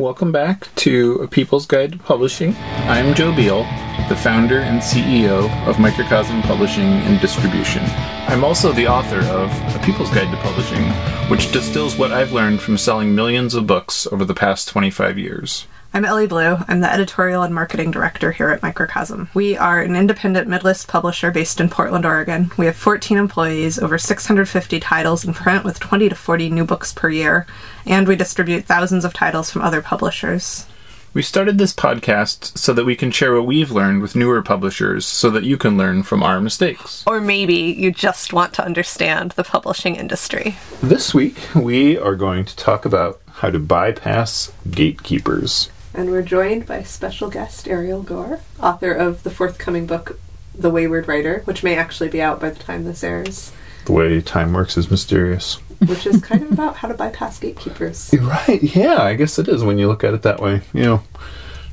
Welcome back to A People's Guide to Publishing. I'm Joe Biel, the founder and CEO of Microcosm Publishing and Distribution. I'm also the author of A People's Guide to Publishing, which distills what I've learned from selling millions of books over the past 25 years. I'm Elly Blue. I'm the editorial and marketing director here at Microcosm. We are an independent midlist publisher based in Portland, Oregon. We have 14 employees, over 650 titles in print with 20 to 40 new books per year, and we distribute thousands of titles from other publishers. We started this podcast so that we can share what we've learned with newer publishers so that you can learn from our mistakes. Or maybe you just want to understand the publishing industry. This week, we are going to talk about how to bypass gatekeepers. And we're joined by special guest Ariel Gore, author of the forthcoming book, The Wayward Writer, which may actually be out by the time this airs. The way time works is mysterious. Which is kind of about how to bypass gatekeepers. Right, yeah, I guess it is when you look at it that way. You know,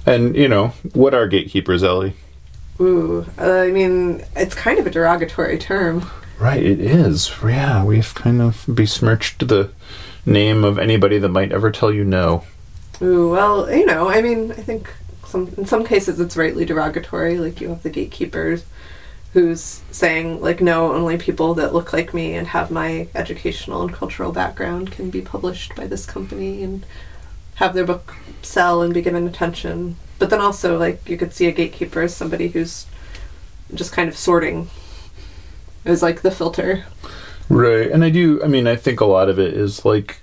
and, you know, what are gatekeepers, Elly? Ooh, uh, I mean, it's kind of a derogatory term. Right, it is. Yeah, we've kind of besmirched the name of anybody that might ever tell you no. Ooh, well, you know, I mean, I think some in some cases it's rightly derogatory. Like you have the gatekeepers who's saying like no, only people that look like me and have my educational and cultural background can be published by this company and have their book sell and be given attention. But then also like you could see a gatekeeper as somebody who's just kind of sorting it was like the filter. Right. And I do I mean I think a lot of it is like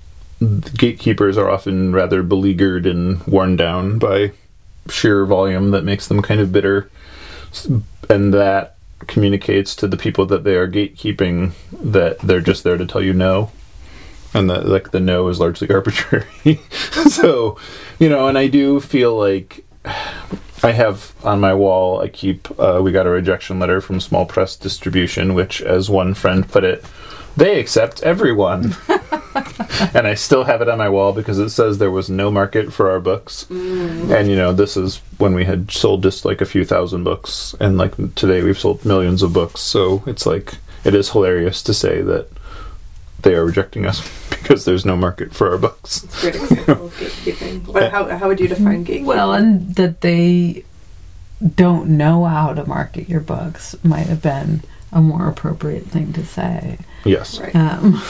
gatekeepers are often rather beleaguered and worn down by sheer volume that makes them kind of bitter. And that communicates to the people that they are gatekeeping that they're just there to tell you no. And that like the no is largely arbitrary. So you know and i do feel like i have on my wall i keep uh, we got a rejection letter from small press distribution which as one friend put it they accept everyone. and I still have it on my wall because it says there was no market for our books. Mm. And you know, this is when we had sold just like a few thousand books, and like today we've sold millions of books. So it's like it is hilarious to say that they are rejecting us because there's no market for our books. Great example of gatekeeping. What, how, how would you define gatekeeping? Well, and that they don't know how to market your books might have been a more appropriate thing to say. Yes. Right. Um,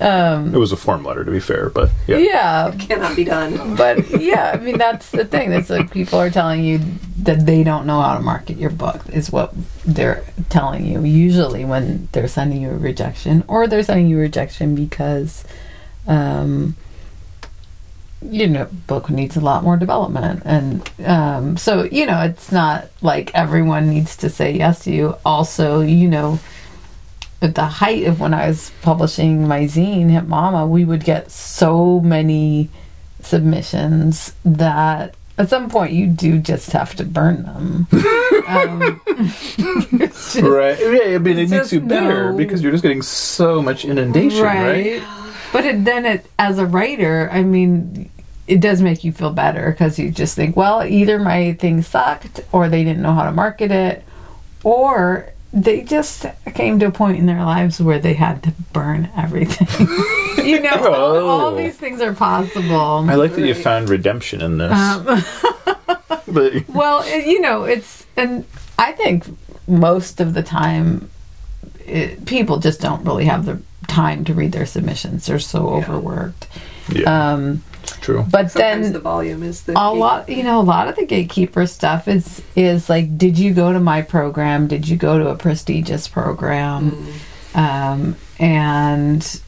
um, it was a form letter, to be fair, but yeah. Yeah. It cannot be done. But yeah, I mean, that's the thing. That's like people are telling you that they don't know how to market your book, is what they're telling you, usually when they're sending you a rejection, or they're sending you a rejection because. Um, you know, book needs a lot more development, and um, so you know, it's not like everyone needs to say yes to you. Also, you know, at the height of when I was publishing my zine, Hip Mama, we would get so many submissions that at some point you do just have to burn them. um, just, right. Yeah, I mean, it makes you bitter no, because you're just getting so much inundation, right? right? But it, then, it, as a writer, I mean, it does make you feel better because you just think, well, either my thing sucked, or they didn't know how to market it, or they just came to a point in their lives where they had to burn everything. you know, oh. all, all, these things are possible. I like that you found redemption in this. Um, but. Well, you know, it's, and I think most of the time, it, people just don't really have the time to read their submissions. They're so yeah. overworked. Yeah. Um, True. But Sometimes then the volume is the a lot. You know, a lot of the gatekeeper stuff is is like, did you go to my program? Did you go to a prestigious program? Mm. Um, and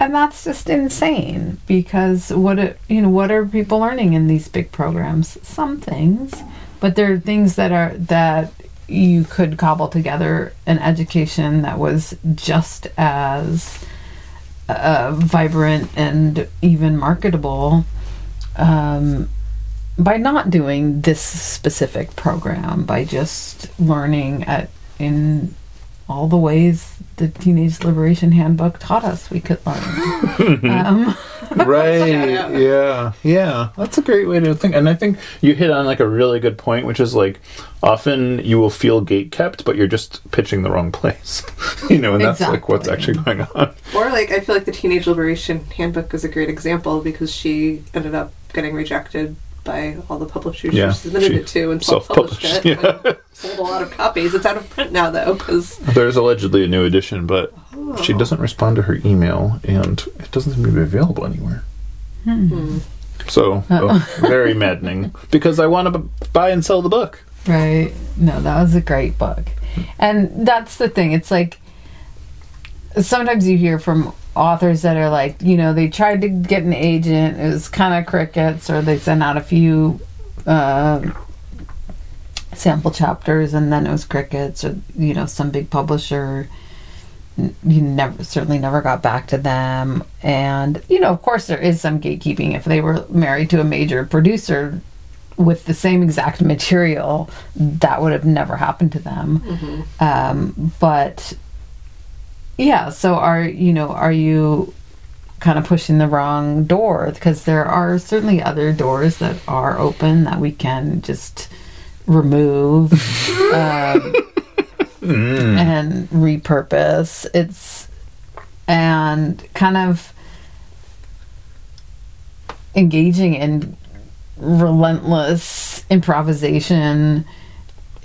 and that's just insane because what it, you know what are people learning in these big programs? Some things, but there are things that are that you could cobble together an education that was just as uh, vibrant and even marketable um, by not doing this specific program, by just learning at in all the ways the Teenage Liberation Handbook taught us we could learn. um, right Yeah. yeah yeah that's a great way to think and i think you hit on like a really good point which is like often you will feel gate kept but you're just pitching the wrong place you know and that's like what's actually going on Or like I feel like the Teenage Liberation Handbook is a great example because she ended up getting rejected by all the publishers Yeah, she submitted she it to and self-published self-published, it. yeah. and sold a lot of copies. It's out of print now though because there's allegedly a new edition but she doesn't respond to her email and it doesn't seem to be available anywhere so oh, very maddening because i want to b- buy and sell the book Right. No, that was a great book. And that's the thing. It's like sometimes you hear from authors that are like, you know, they tried to get an agent, it was kind of crickets, or they sent out a few uh, sample chapters and then it was crickets, or, you know, some big publisher. You never, certainly never got back to them. And, you know, of course, there is some gatekeeping. If they were married to a major producer, with the same exact material, that would have never happened to them. Um, but yeah, so are you know are you kind of pushing the wrong door? Because there are certainly other doors that are open that we can just remove um, Mm. and repurpose. It's and kind of engaging in relentless improvisation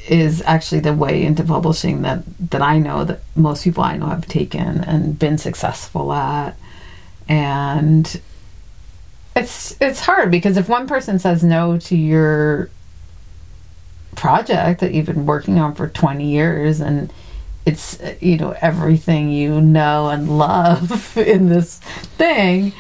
is actually the way into publishing that that I know that most people I know have taken and been successful at and it's it's hard because if one person says no to your project that you've been working on for 20 years and it's you know everything you know and love in this thing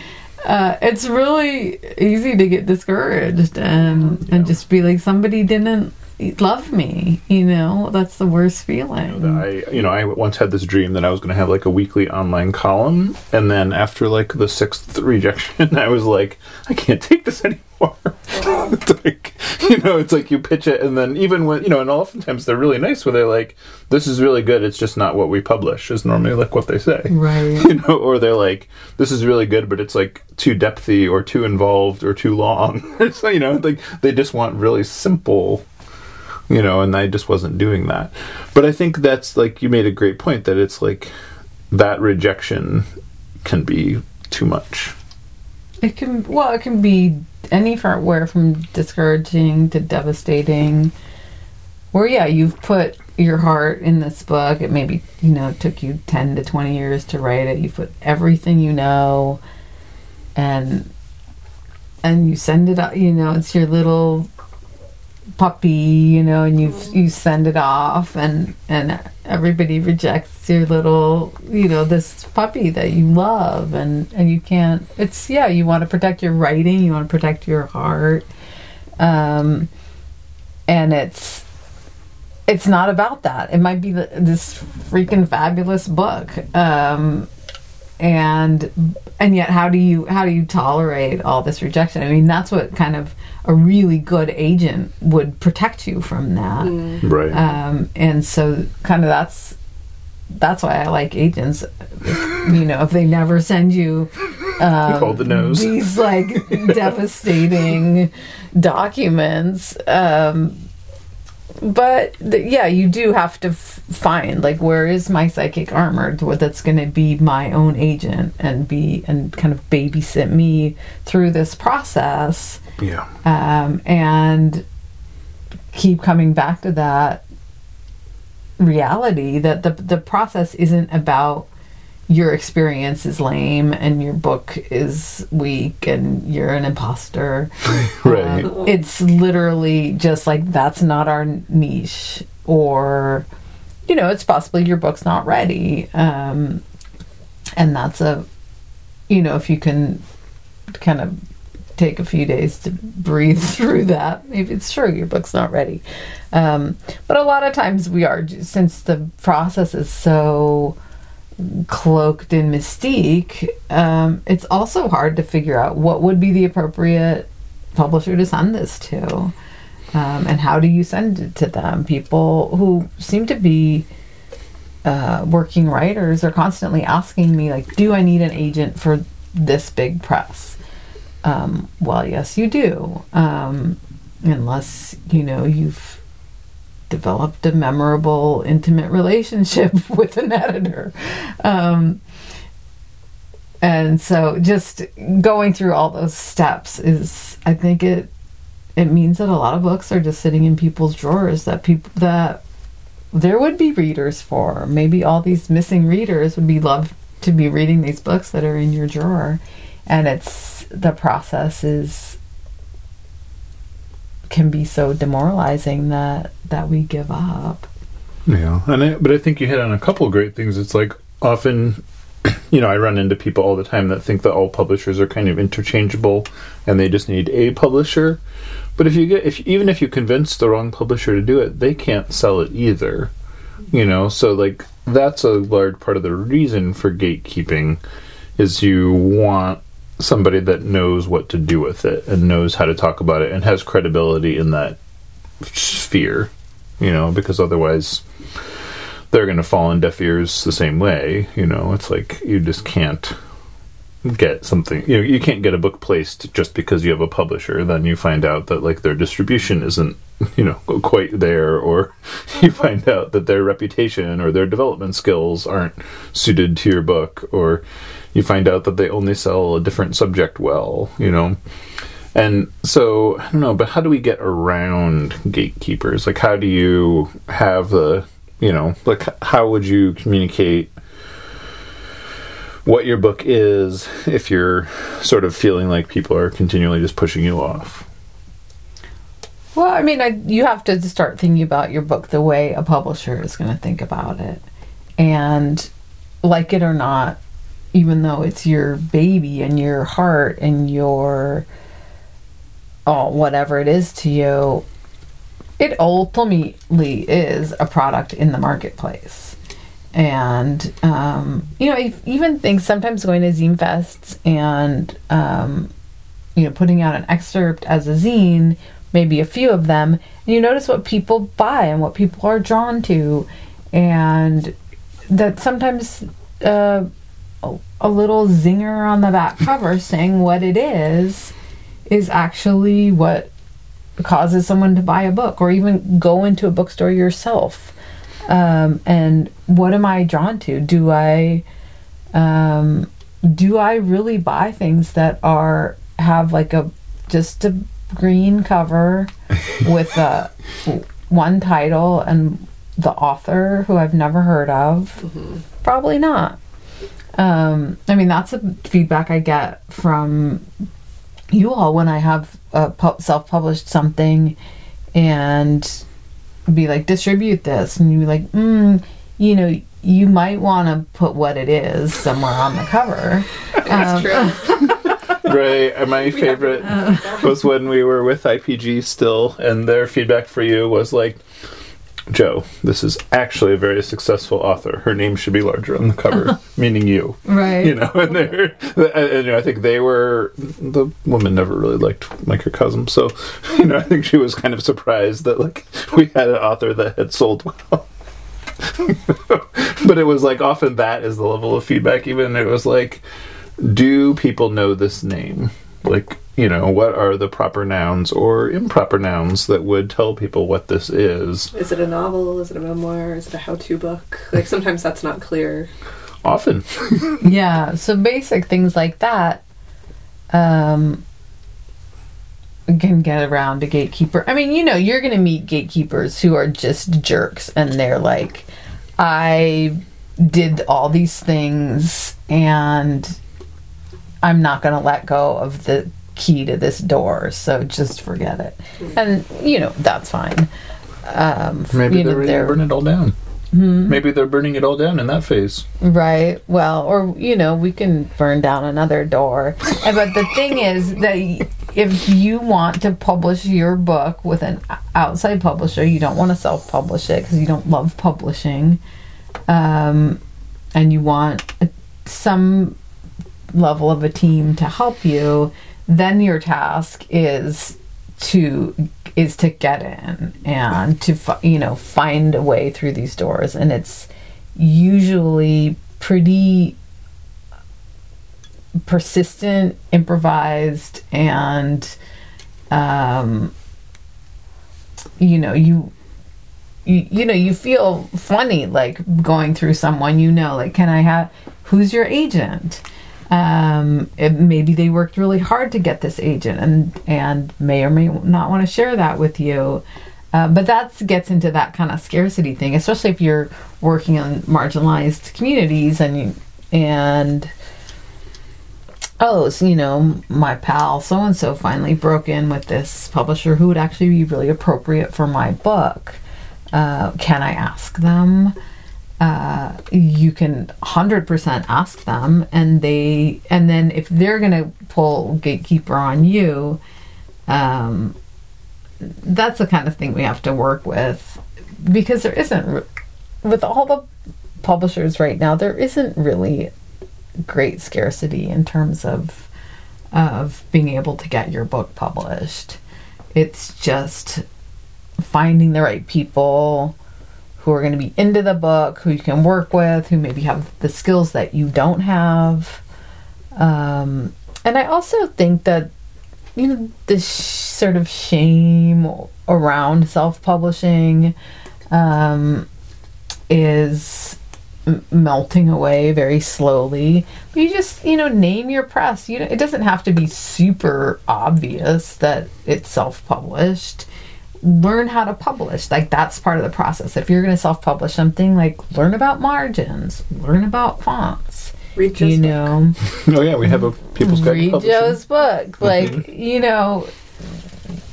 uh, it's really easy to get discouraged and and just be like somebody didn't love me you know that's the worst feeling I, you know, I once had this dream that I was going to have like a weekly online column, and then after like the sixth rejection, I was like, I can't take this anymore. it's like, you know, it's like you pitch it, and then even when you know, and oftentimes they're really nice, where they're like, "This is really good. It's just not what we publish." Is normally like what they say, right you know, or they're like, "This is really good, but it's like too depthy or too involved or too long." so you know, like they just want really simple you know, and I just wasn't doing that. But I think that's like you made a great point that it's like that rejection can be too much. It can well, it can be anywhere from discouraging to devastating. Where yeah, you've put your heart in this book. It maybe you know took you ten to twenty years to write it. You put everything you know, and and you send it out. You know, it's your little puppy. You know, and you you send it off, and and everybody rejects your little you know this puppy that you love and and you can't it's yeah you want to protect your writing you want to protect your heart um and it's it's not about that it might be the, this freaking fabulous book um and and yet how do you how do you tolerate all this rejection i mean that's what kind of a really good agent would protect you from that Right. um, and so kind of that's that's why I like agents. If, you know, if they never send you um, Call the nose. these like devastating documents. Um, but th- yeah, you do have to f- find like where is my psychic armor that's going to be my own agent and be and kind of babysit me through this process yeah. um, and keep coming back to that reality that the the process isn't about your experience is lame and your book is weak and you're an imposter. Right. Um, it's literally just like that's not our niche or you know it's possibly your book's not ready um, and that's a you know if you can kind of take a few days to breathe through that maybe it's true your book's not ready um, but a lot of times we are since the process is so cloaked in mystique um, it's also hard to figure out what would be the appropriate publisher to send this to um, and how do you send it to them people who seem to be uh, working writers are constantly asking me like do i need an agent for this big press Um, well, yes, you do. Um, unless, you know, you've developed a memorable, intimate relationship with an editor. Um, and so just going through all those steps is, I think it, it means that a lot of books are just sitting in people's drawers that people, that there would be readers for. Maybe all these missing readers would be loved to be reading these books that are in your drawer. And it's, the process is can be so demoralizing that that we give up. Yeah, and I, but I think you hit on a couple great things. It's like often, you know, I run into people all the time that think that all publishers are kind of interchangeable, and they just need a publisher. But if you get, if even if you convince the wrong publisher to do it, they can't sell it either. You know, so like that's a large part of the reason for gatekeeping is you want somebody that knows what to do with it and knows how to talk about it and has credibility in that sphere, you know, because otherwise they're going to fall on deaf ears the same way, you know. It's like you just can't get something you know you can't get a book placed just because you have a publisher then you find out that like their distribution isn't you know quite there or you find out that their reputation or their development skills aren't suited to your book or you find out that they only sell a different subject well, you know. And so I don't know, but how do we get around gatekeepers? Like, how do you have the, you know, like how would you communicate what your book is if you're sort of feeling like people are continually just pushing you off? Well, I mean, I, you have to start thinking about your book the way a publisher is going to think about it. And like it or not, even though it's your baby and your heart and your oh whatever it is to you it ultimately is a product in the marketplace. And um, you know even things sometimes going to zine fests and um, you know putting out an excerpt as a zine maybe a few of them and you notice what people buy and what people are drawn to and that sometimes uh, a little zinger on the back cover saying what it is is actually what causes someone to buy a book or even go into a bookstore yourself. Um, and what am I drawn to? Do I um, do I really buy things that are have like a just a green cover with a one title and the author who I've never heard of? Mm-hmm. Probably not. Um, I mean, that's a feedback I get from you all when I have pu- self published something and be like, distribute this. And you be like, mm, you know, you might want to put what it is somewhere on the cover. That's um, true. right. My favorite was when we were with IPG still, and their feedback for you was like, Joe, this is actually a very successful author. Her name should be larger on the cover, meaning you. Right. You know, and they're, and, you know, I think they were, the woman never really liked microcosm. So, you know, I think she was kind of surprised that, like, we had an author that had sold well. but it was like often that is the level of feedback, even it was like, do people know this name? Like, you know, what are the proper nouns or improper nouns that would tell people what this is? Is it a novel? Is it a memoir? Is it a how to book? Like sometimes that's not clear. Often. yeah, so basic things like that um, can get around a gatekeeper. I mean, you know, you're going to meet gatekeepers who are just jerks and they're like, I did all these things and I'm not going to let go of the key to this door, so just forget it. And you know that's fine. Um, Maybe you they're ready to burn it all down. Hmm? Maybe they're burning it all down in that phase. Right. Well, or you know, we can burn down another door. but the thing is that if you want to publish your book with an outside publisher, you don't want to self-publish it because you don't love publishing, um, and you want some level of a team to help you then your task is to is to get in and to you know find a way through these doors and it's usually pretty persistent, improvised, and um, you know you. You, you know you feel funny like going through someone you know like can i have who's your agent um, it, maybe they worked really hard to get this agent and and may or may not want to share that with you. Uh, but that gets into that kind of scarcity thing especially if you're working in marginalized communities and and oh so, you know my pal so and so finally broke in with this publisher who would actually be really appropriate for my book. Uh, can i ask them you can 100% ask them and they and then if they're going to pull gatekeeper on you um, that's the kind of thing we have to work with because there isn't with all the publishers right now there isn't really great scarcity in terms of of being able to get your book published. It's just finding the right people who are going to be into the book, who you can work with, who maybe have the skills that you don't have. Um, and I also think that, you know, this sort of shame around self publishing um, is m- melting away very slowly. But you just, you know, name your press. You know, it doesn't have to be super obvious that it's self published learn how to publish. Like that's part of the process. If you're going to self-publish something, like learn about margins, learn about fonts. Read you Joe's book. know, Oh yeah, we have a people's guide read publishing. Joe's book. Like you know,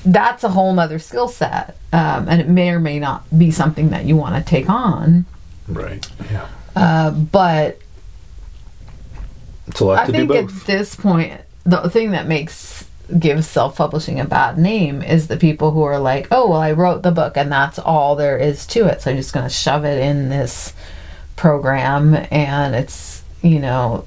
that's a whole other skill set, um, and it may or may not be something that you want to take on. Right. Yeah. Uh, but It's a lot I to do think at this point, the thing that makes gives self-publishing a bad name is the people who are like, "Oh, well, I wrote the book, and that's all there is to it. So I'm just going to shove it in this program, and it's you know."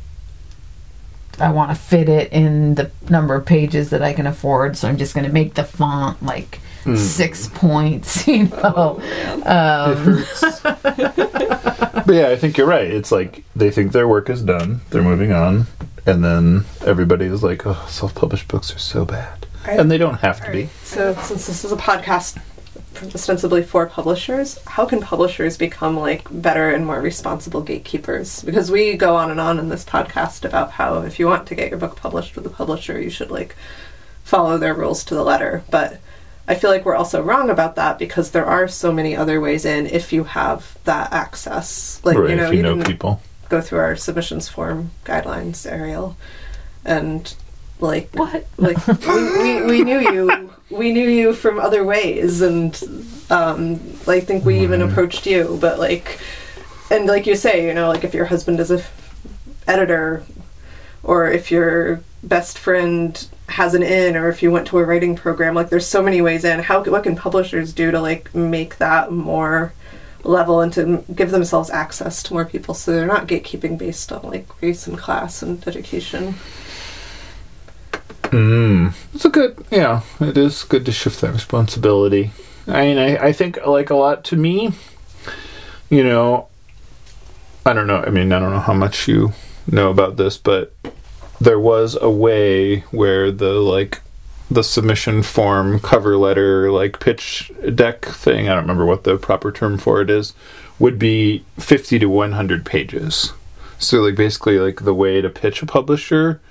I want to fit it in the number of pages that I can afford, so I'm just going to make the font like six points, you know. um, but yeah, I think you're right. It's like they think their work is done, they're moving on, and then everybody is like, "Oh, self-published books are so bad," Right. and they don't have to be. So, since this is a podcast ostensibly for publishers, how can publishers become like better and more responsible gatekeepers? Because we go on and on in this podcast about how if you want to get your book published with a publisher, you should like follow their rules to the letter. But I feel like we're also wrong about that because there are so many other ways in if you have that access. Like right, you know, if you know people. Go through our submissions form guidelines, Ariel, and like what? like we, we, we knew you we knew you from other ways and um i think we even approached you but like and like you say you know like if your husband is a f- editor or if your best friend has an in or if you went to a writing program like there's so many ways in. How what can publishers do to like make that more level and to give themselves access to more people so they're not gatekeeping based on like race and class and education Mm. It's a good, yeah, it is good to shift that responsibility. I mean, I, I think, like, a lot to me, you know, I don't know, I mean, I don't know how much you know about this, but there was a way where the, like, the submission form cover letter, like, pitch deck thing, I don't remember what the proper term for it is, would be 50 to 100 pages. So, like, basically, like, the way to pitch a publisher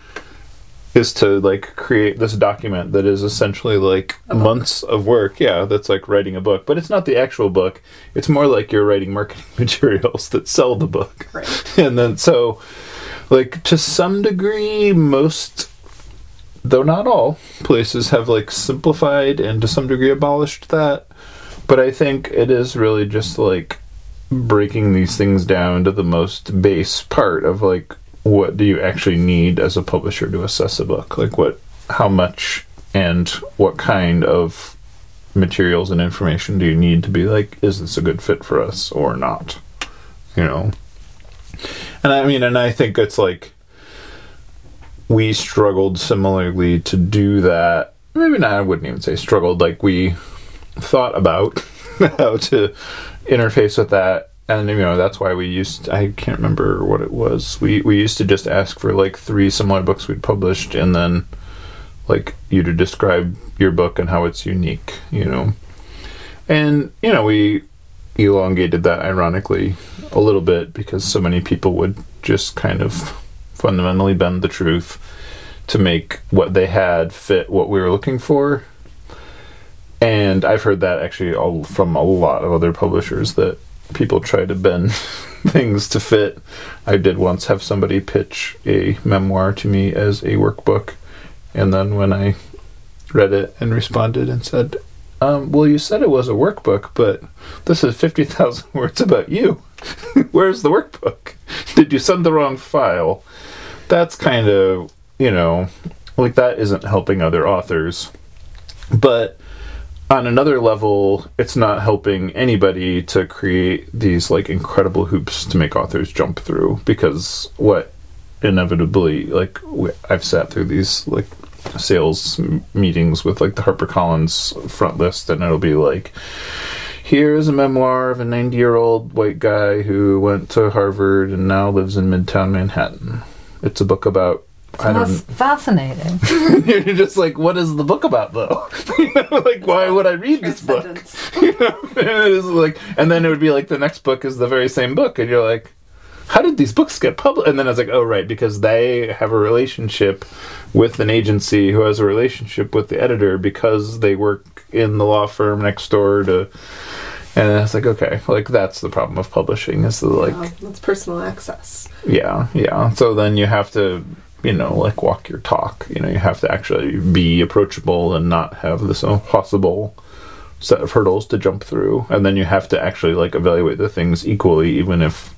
is to like create this document that is essentially like months of work. Yeah, that's like writing a book, but it's not the actual book. It's more like you're writing marketing materials that sell the book. Right. And then so like to some degree most though not all places have like simplified and to some degree abolished that. But I think it is really just like breaking these things down to the most base part of like what do you actually need as a publisher to assess a book like what how much and what kind of materials and information do you need to be like is this a good fit for us or not you know and i mean and i think it's like we struggled similarly to do that maybe not i wouldn't even say struggled like we thought about how to interface with that and you know that's why we used I can't remember what it was. We we used to just ask for like three similar books we'd published and then like you to describe your book and how it's unique, you know. And you know, we elongated that ironically a little bit because so many people would just kind of fundamentally bend the truth to make what they had fit what we were looking for. And I've heard that actually all from a lot of other publishers that people try to bend things to fit. I did once have somebody pitch a memoir to me as a workbook, and then when I read it and responded and said, um, "Well, you said it was a workbook, but this is fifty thousand words about you. Where's the workbook? Did you send the wrong file?" That's kind of you know, like that isn't helping other authors, but on another level, it's not helping anybody to create these like incredible hoops to make authors jump through because what inevitably like I've sat through these like sales meetings with like the HarperCollins front list and it'll be like here's a memoir of a 90 year old white guy who went to Harvard and now lives in Midtown Manhattan. It's a book about I That's don't fascinating. you're just like, what is the book about though? you know, like why would I read this book? You know, and it is like, and then it would be like the next book is the very same book, and you're like, how did these books get published? And then I was like, oh right, because they have a relationship with an agency who has a relationship with the editor because they work in the law firm next door to. And I was like, okay, like that's the problem of publishing is the like Um, that's personal access. yeah, yeah. So then you have to, you know, like walk your talk. You know, you have to actually be approachable and not have this impossible set of hurdles to jump through. And then you have to actually like evaluate the things equally, even if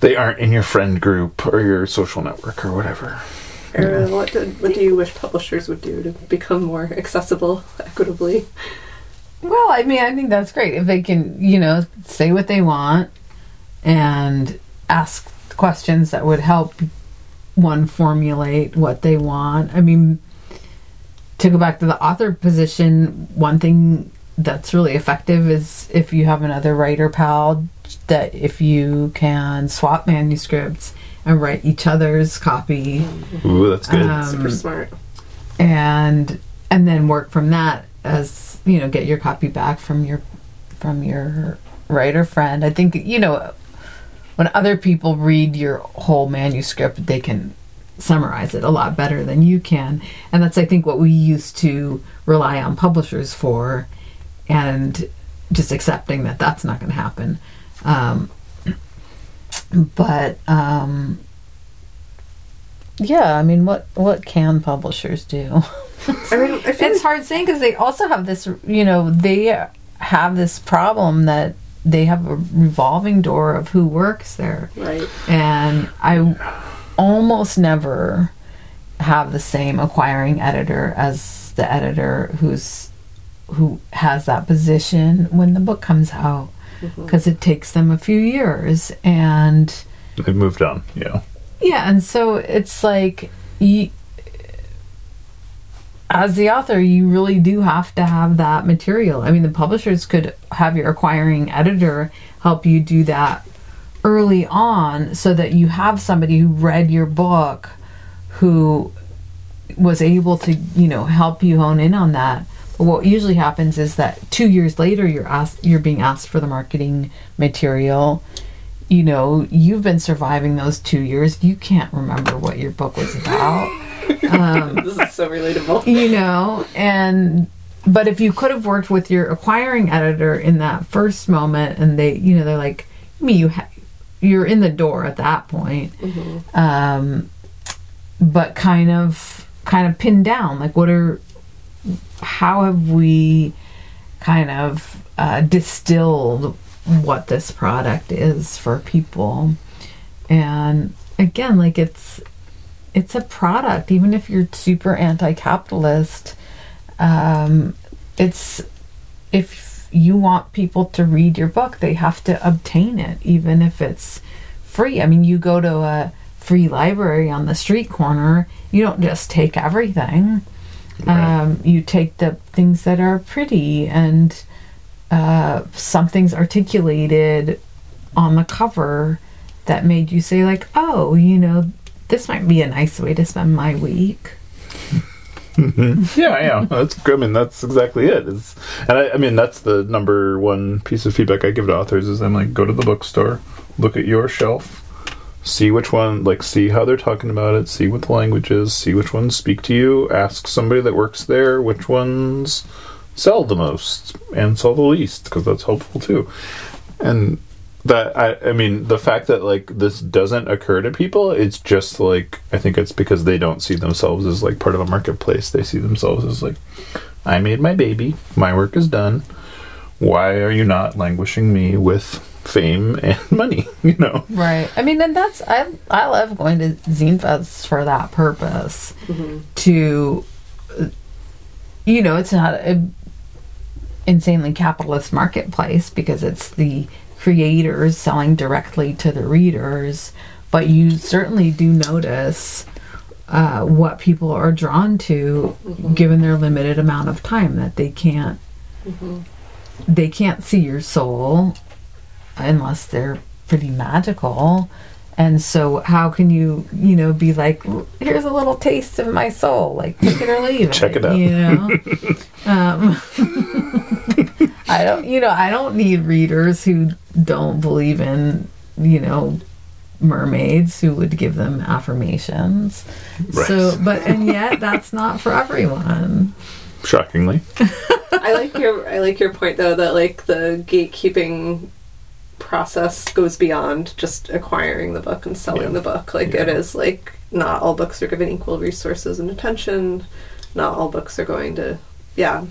they aren't in your friend group or your social network or whatever. Erin, what did what do you wish publishers would do to become more accessible equitably? Well, I mean, I think that's great if they can, you know, say what they want and ask questions that would help one formulate what they want. I mean, to go back to the author position, one thing that's really effective is if you have another writer pal that if you can swap manuscripts and write each other's copy Ooh, that's good. Um, Super smart. and and then work from that as you know get your copy back from your from your writer friend. I think you know when other people read your whole manuscript they can summarize it a lot better than you can. And that's i think what we used to rely on publishers for and just accepting that that's not going to happen. Um, but um, yeah i mean what what can publishers do I mean, I feel it's hard saying because they also have this, you know, they have this problem that they have a revolving door of who works there. right. And I almost never have the same acquiring editor as the editor who's who has that position when the book comes out mm-hmm. because it takes them a few years and They've moved on. Yeah. Yeah, and so it's like you, as the author, you really do have to have that material. I mean, the publishers could have your acquiring editor help you do that early on so that you have somebody who read your book who was able to, you know, help you hone in on that. But what usually happens is that 2 years later you're asked you're being asked for the marketing material you know, you've been surviving those two years. You can't remember what your book was about, This is so relatable. you know, and but if you could have worked with your acquiring editor in that first moment, and they, you know, they're like, me, you, ha- you're in the door at that point, um, but kind of, kind of pinned down, like, what are, how have we, kind of uh, distilled what this product is for people. And again like it's it's a product. Even if you're super anti-capitalist um, it's if you want people to read your book they have to obtain it even if it's free. I mean you go to a free library on the street corner you don't just take everything. Right. um, you take the things that are pretty and uh, something's articulated on the cover that made you say like, oh, you know, this might be a nice way to spend my week. Yeah, yeah, that's. I mean, that's exactly it. It's, and I, I mean, that's the number one piece of feedback I give to authors is I'm like, go to the bookstore, look at your shelf, see which one, like, see how they're talking about it, see what the language is, see which ones speak to you, ask somebody that works there which ones sell the most and sell the least because that's helpful too. And that I, I mean the fact that like this doesn't occur to people it's just like i think it's because they don't see themselves as like part of a marketplace they see themselves as like i made my baby my work is done why are you not languishing me with fame and money you know Right. I mean, and that's I I love going to zine fests for that purpose. To, uh, you know, it's not a insanely capitalist marketplace because it's the creators selling directly to the readers, but you certainly do notice. Uh, what people are drawn to, given their limited amount of time, that they can't, they can't see your soul unless they're pretty magical. And so, how can you, you know, be like, here's a little taste of my soul, like take it or leave it. Check it out. You know, um, I don't, you know, I don't need readers who don't believe in, you know, mermaids who would give them affirmations. Right. So, but and yet that's not for everyone. shockingly I like your I like your point though that like the gatekeeping process goes beyond just acquiring the book and selling Yeah. the book. Like it is like not all books are given equal resources and attention. Not all books are going to yeah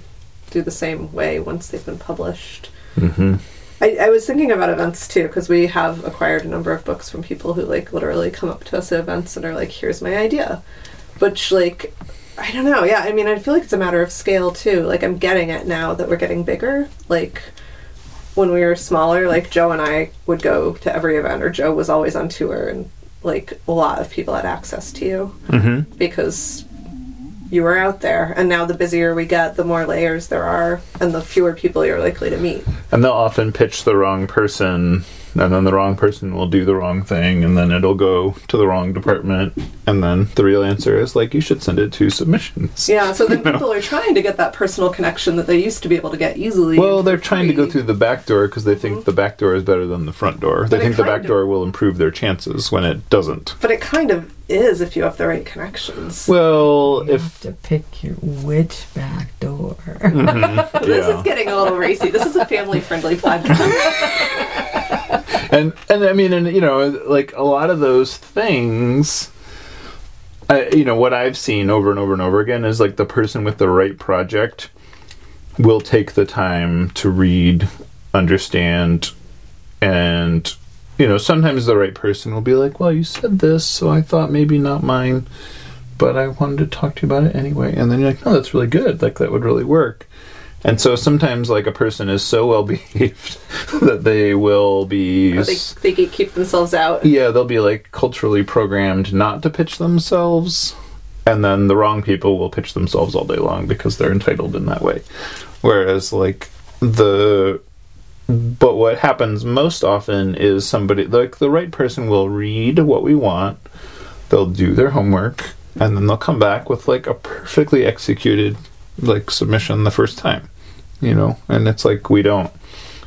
do the same way once they've been published. hmm I, I was thinking about events too because we have acquired a number of books from people who like literally come up to us at events and are like, "Here's my idea," which like I don't know. Yeah, I mean, I feel like it's a matter of scale too. Like I'm getting it now that we're getting bigger. Like when we were smaller, like Joe and I would go to every event, or Joe was always on tour, and like a lot of people had access to you hmm because you were out there. And now the busier we get, the more layers there are, and the fewer people you're likely to meet. and they'll often pitch the wrong person and then the wrong person will do the wrong thing and then it'll go to the wrong department and then the real answer is like you should send it to submissions Yeah, so then You know? people are trying to get that personal connection that they used to be able to get easily. well they're for trying to go through the back door because they think mm-hmm. the back door is better than the front door they But it think the back of- door will improve their chances when it doesn't But it kind of is if you have the right connections. well You if have to pick your which back door. Mm-hmm. this yeah. is getting a little racy. This is a family friendly podcast. and and I mean, and you know, like a lot of those things, you know, what I've seen over and over and over again is like the person with the right project will take the time to read, understand, and you know, sometimes the right person will be like, "Well, you said this, so I thought maybe not mine." But I wanted to talk to you about it anyway. And then you're like, no, that's really good. Like, that would really work. And so sometimes, like, a person is so well behaved that they will be. They, they gatekeep themselves out. Yeah, they'll be like culturally programmed not to pitch themselves, and then the wrong people will pitch themselves all day long because they're entitled in that way. Whereas, like, the. But what happens most often is somebody, like, the right person will read what we want, they'll do their homework, and then they'll come back with, like, a perfectly executed, like, submission the first time, you know? And it's like, we don't.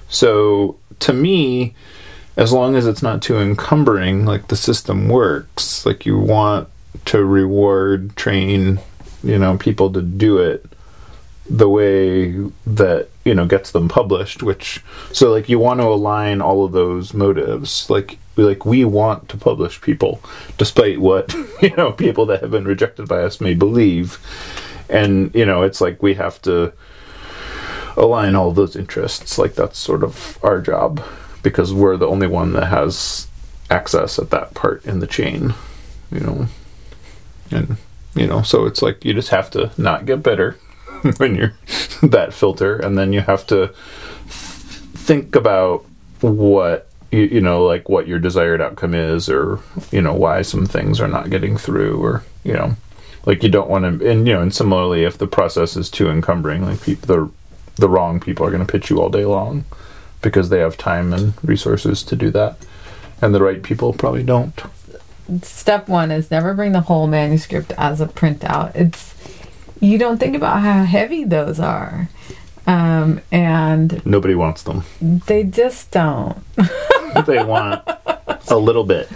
So, to me, as long as it's not too encumbering, like the system works. Like you want to reward, train, you know, people to do it the way that you know gets them published. Which so like you want to align all of those motives. Like like we want to publish people, despite what you know people that have been rejected by us may believe. And you know, it's like we have to align all those interests. Like that's sort of our job because we're the only one that has access at that part in the chain, you know. And you know, so it's like you just have to not get bitter when you're that filter, and then you have to think about what you, you know, like what your desired outcome is, or you know, why some things are not getting through, or you know, like you don't want to. And you know, and similarly, if the process is too encumbering, like people, the the wrong people are going to pitch you all day long because they have time and resources to do that, and the right people probably don't. Step one is never bring the whole manuscript as a printout. It's you don't think about how heavy those are, um, and Nobody wants them. they just don't. they want a little bit.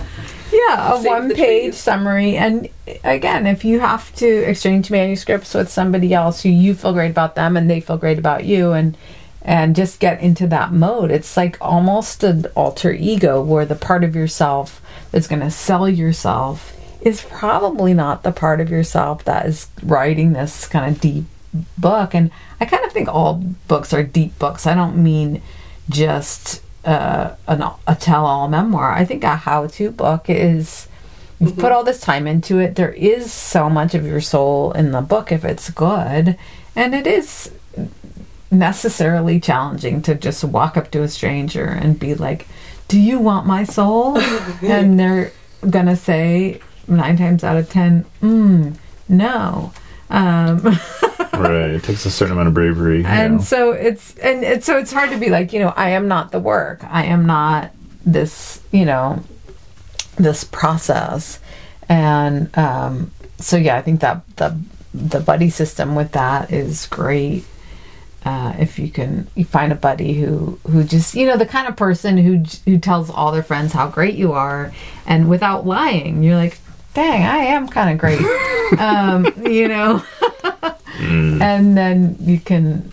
Yeah, a one page summary. And again, if you have to exchange manuscripts with somebody else who you feel great about them and they feel great about you and and just get into that mode. It's like almost an alter ego where the part of yourself that's going to sell yourself is probably not the part of yourself that is writing this kind of deep book. And I kind of think all books are deep books. I don't mean just uh, an, a tell-all memoir. I think a how-to book is you've put all this time into it. There is so much of your soul in the book if it's good, and it is necessarily challenging to just walk up to a stranger and be like, "Do you want my soul?" and they're gonna say nine times out of ten, mm, "No." Um. It takes a certain amount of bravery. and know. so it's and it's so it's hard to be like you know i am not the work i am not this you know this process and um so yeah i think that the the buddy system with that is great uh, if you can you find a buddy who who just you know the kind of person who who tells all their friends how great you are and without lying you're like dang i am kind of great um you know and then you can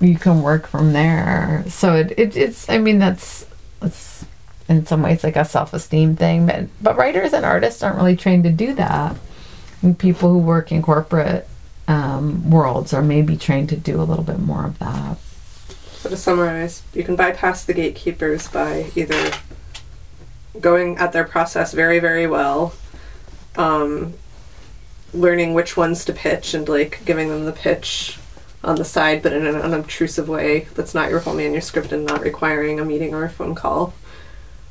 you can work from there. So it, it it's i mean that's it's in some ways like a self-esteem thing. But but writers and artists aren't really trained to do that. And people who work in corporate um, worlds are maybe trained to do a little bit more of that. So to summarize, you can bypass the gatekeepers by either going at their process very, very well, um, learning which ones to pitch and like giving them the pitch on the side, but in an unobtrusive way that's not your whole manuscript and not requiring a meeting or a phone call.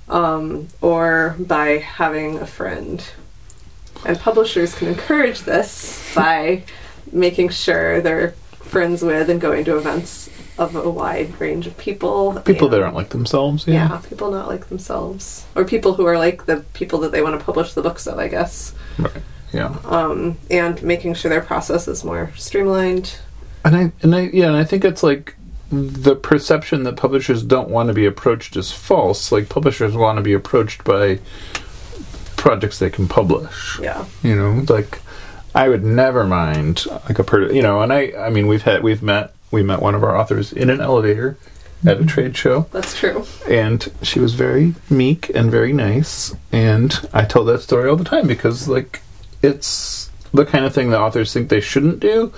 Um, or by having a friend. And publishers can encourage this by making sure they're friends with and going to events of a wide range of people. people that aren't like themselves. yeah. Yeah. people not like themselves, or people who are like the people that they want to publish the books of, I guess. Right. Yeah. Um, and making sure their process is more streamlined. And I and I yeah, and I think it's like the perception that publishers don't want to be approached is false. Like publishers want to be approached by projects they can publish. Yeah, You know, like I would never mind like a per you know, and I I mean we've had we've met we met one of our authors in an elevator at a trade show that's true. and she was very meek and very nice and I tell that story all the time because like it's the kind of thing that authors think they shouldn't do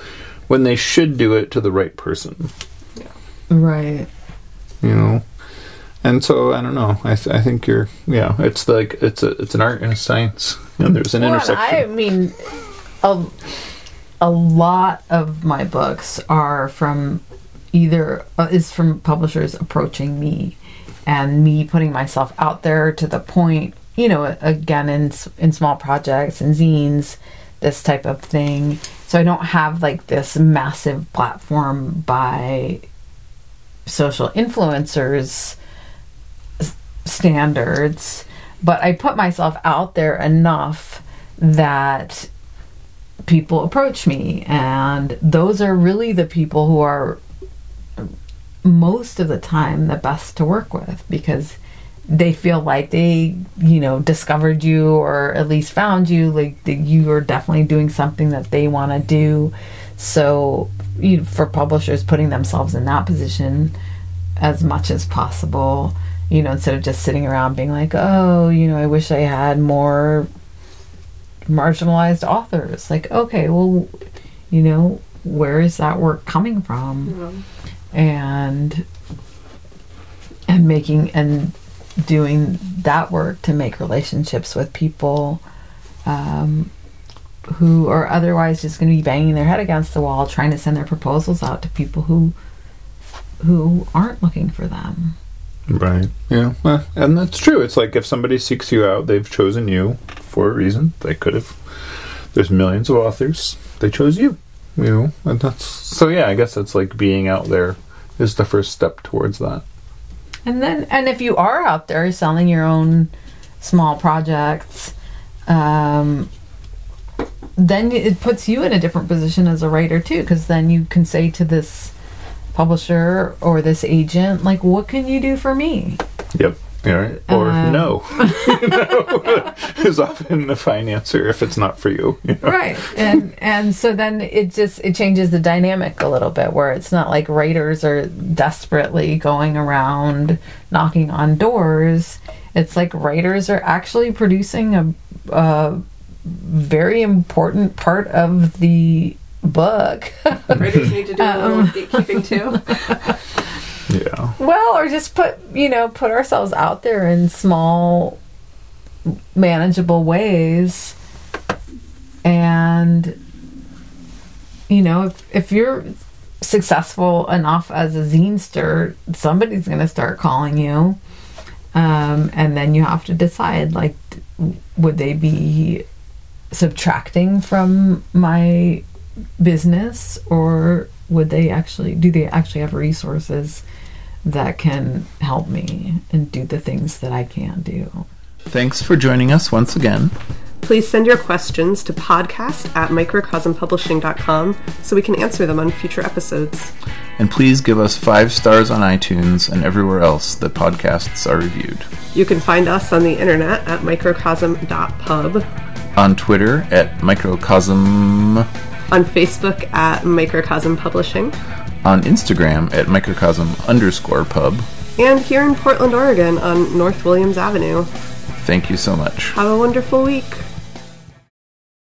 when they should do it to the right person. Yeah. right. You know? And so i don't know. I, th- I think you're yeah it's like it's a it's an art and a science know, there's an Well, intersection. I mean, a, a lot of my books are from either uh, is from publishers approaching me and me putting myself out there to the point, you know, again in in small projects and zines, this type of thing. So I don't have like this massive platform by social influencers standards, but I put myself out there enough that people approach me and those are really the people who are most of the time the best to work with because they feel like they you know discovered you or at least found you like that you are definitely doing something that they want to do. So you for publishers putting themselves in that position as much as possible you know instead of just sitting around being like oh you know i wish i had more marginalized authors. Like okay well you know where is that work coming from? Mm-hmm. And and making and doing that work to make relationships with people um, who are otherwise just going to be banging their head against the wall trying to send their proposals out to people who who aren't looking for them right yeah well, and that's true it's like if somebody seeks you out they've chosen you for a reason they could have there's millions of authors they chose you you know, and that's so. Yeah, I guess it's like being out there is the first step towards that. And then, and if you are out there selling your own small projects, um, then it puts you in a different position as a writer too, because then you can say to this publisher or this agent, like, "What can you do for me?" Yep. Yeah, right. Or Um, no, you know, is often the fine answer if it's not for you. you know? right and and so then it just it changes the dynamic a little bit where it's not like writers are desperately going around knocking on doors it's like writers are actually producing a, a very important part of the book Writers need to do a little gatekeeping too. Yeah. well or just put you know put ourselves out there in small manageable ways and you know if if you're successful enough as a zinester somebody's going to start calling you um, and then you have to decide like would they be subtracting from my business or would they actually do they actually have resources that can help me and do the things that I can do Thanks for joining us once again. Please send your questions to podcast at microcosmpublishing.com so we can answer them on future episodes. And please give us five stars on iTunes and everywhere else that podcasts are reviewed. You can find us on the internet at microcosm.pub, On Twitter at microcosm, on Facebook at Microcosm Publishing, on Instagram at microcosm underscore pub. and here in Portland, Oregon on North Williams Avenue. Thank you so much. Have a wonderful week.